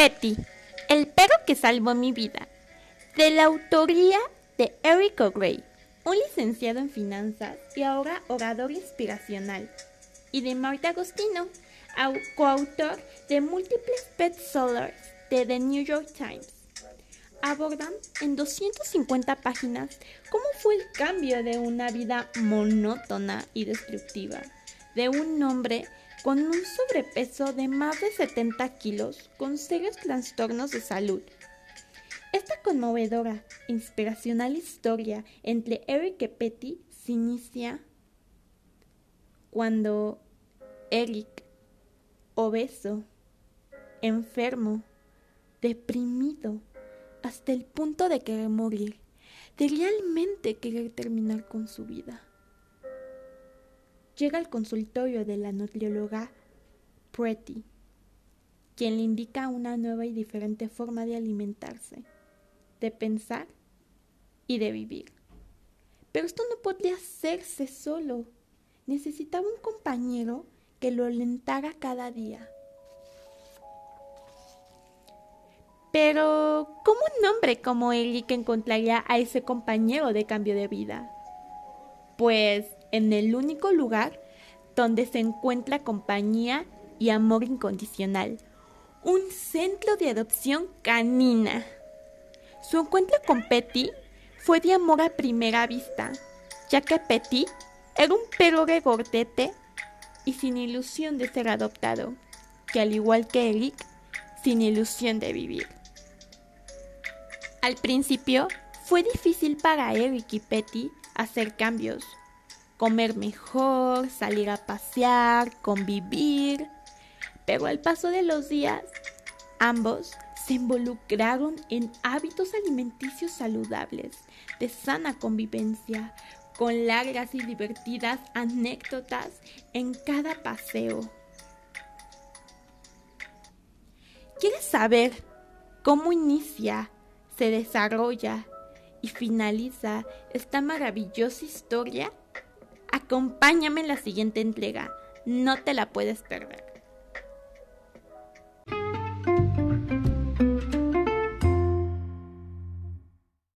Petty, el perro que salvó mi vida, de la autoría de Eric O'Gray, un licenciado en finanzas y ahora orador inspiracional, y de Marta Agostino, coautor de múltiples bestsellers de The New York Times. Abordan en 250 páginas cómo fue el cambio de una vida monótona y destructiva de un hombre con un sobrepeso de más de 70 kilos con serios trastornos de salud. Esta conmovedora, inspiracional historia entre Eric y Petty se inicia cuando Eric, obeso, enfermo, deprimido, hasta el punto de querer morir, de realmente querer terminar con su vida llega al consultorio de la nutrióloga Pretty, quien le indica una nueva y diferente forma de alimentarse, de pensar y de vivir. Pero esto no podía hacerse solo. Necesitaba un compañero que lo alentara cada día. Pero, ¿cómo un hombre como Eric encontraría a ese compañero de cambio de vida? Pues en el único lugar donde se encuentra compañía y amor incondicional, un centro de adopción canina. Su encuentro con Petty fue de amor a primera vista, ya que Petty era un perro regordete y sin ilusión de ser adoptado, que al igual que Eric, sin ilusión de vivir. Al principio fue difícil para Eric y Petty hacer cambios, comer mejor, salir a pasear, convivir. Pero al paso de los días, ambos se involucraron en hábitos alimenticios saludables, de sana convivencia, con largas y divertidas anécdotas en cada paseo. ¿Quieres saber cómo inicia, se desarrolla y finaliza esta maravillosa historia? Acompáñame en la siguiente entrega, no te la puedes perder.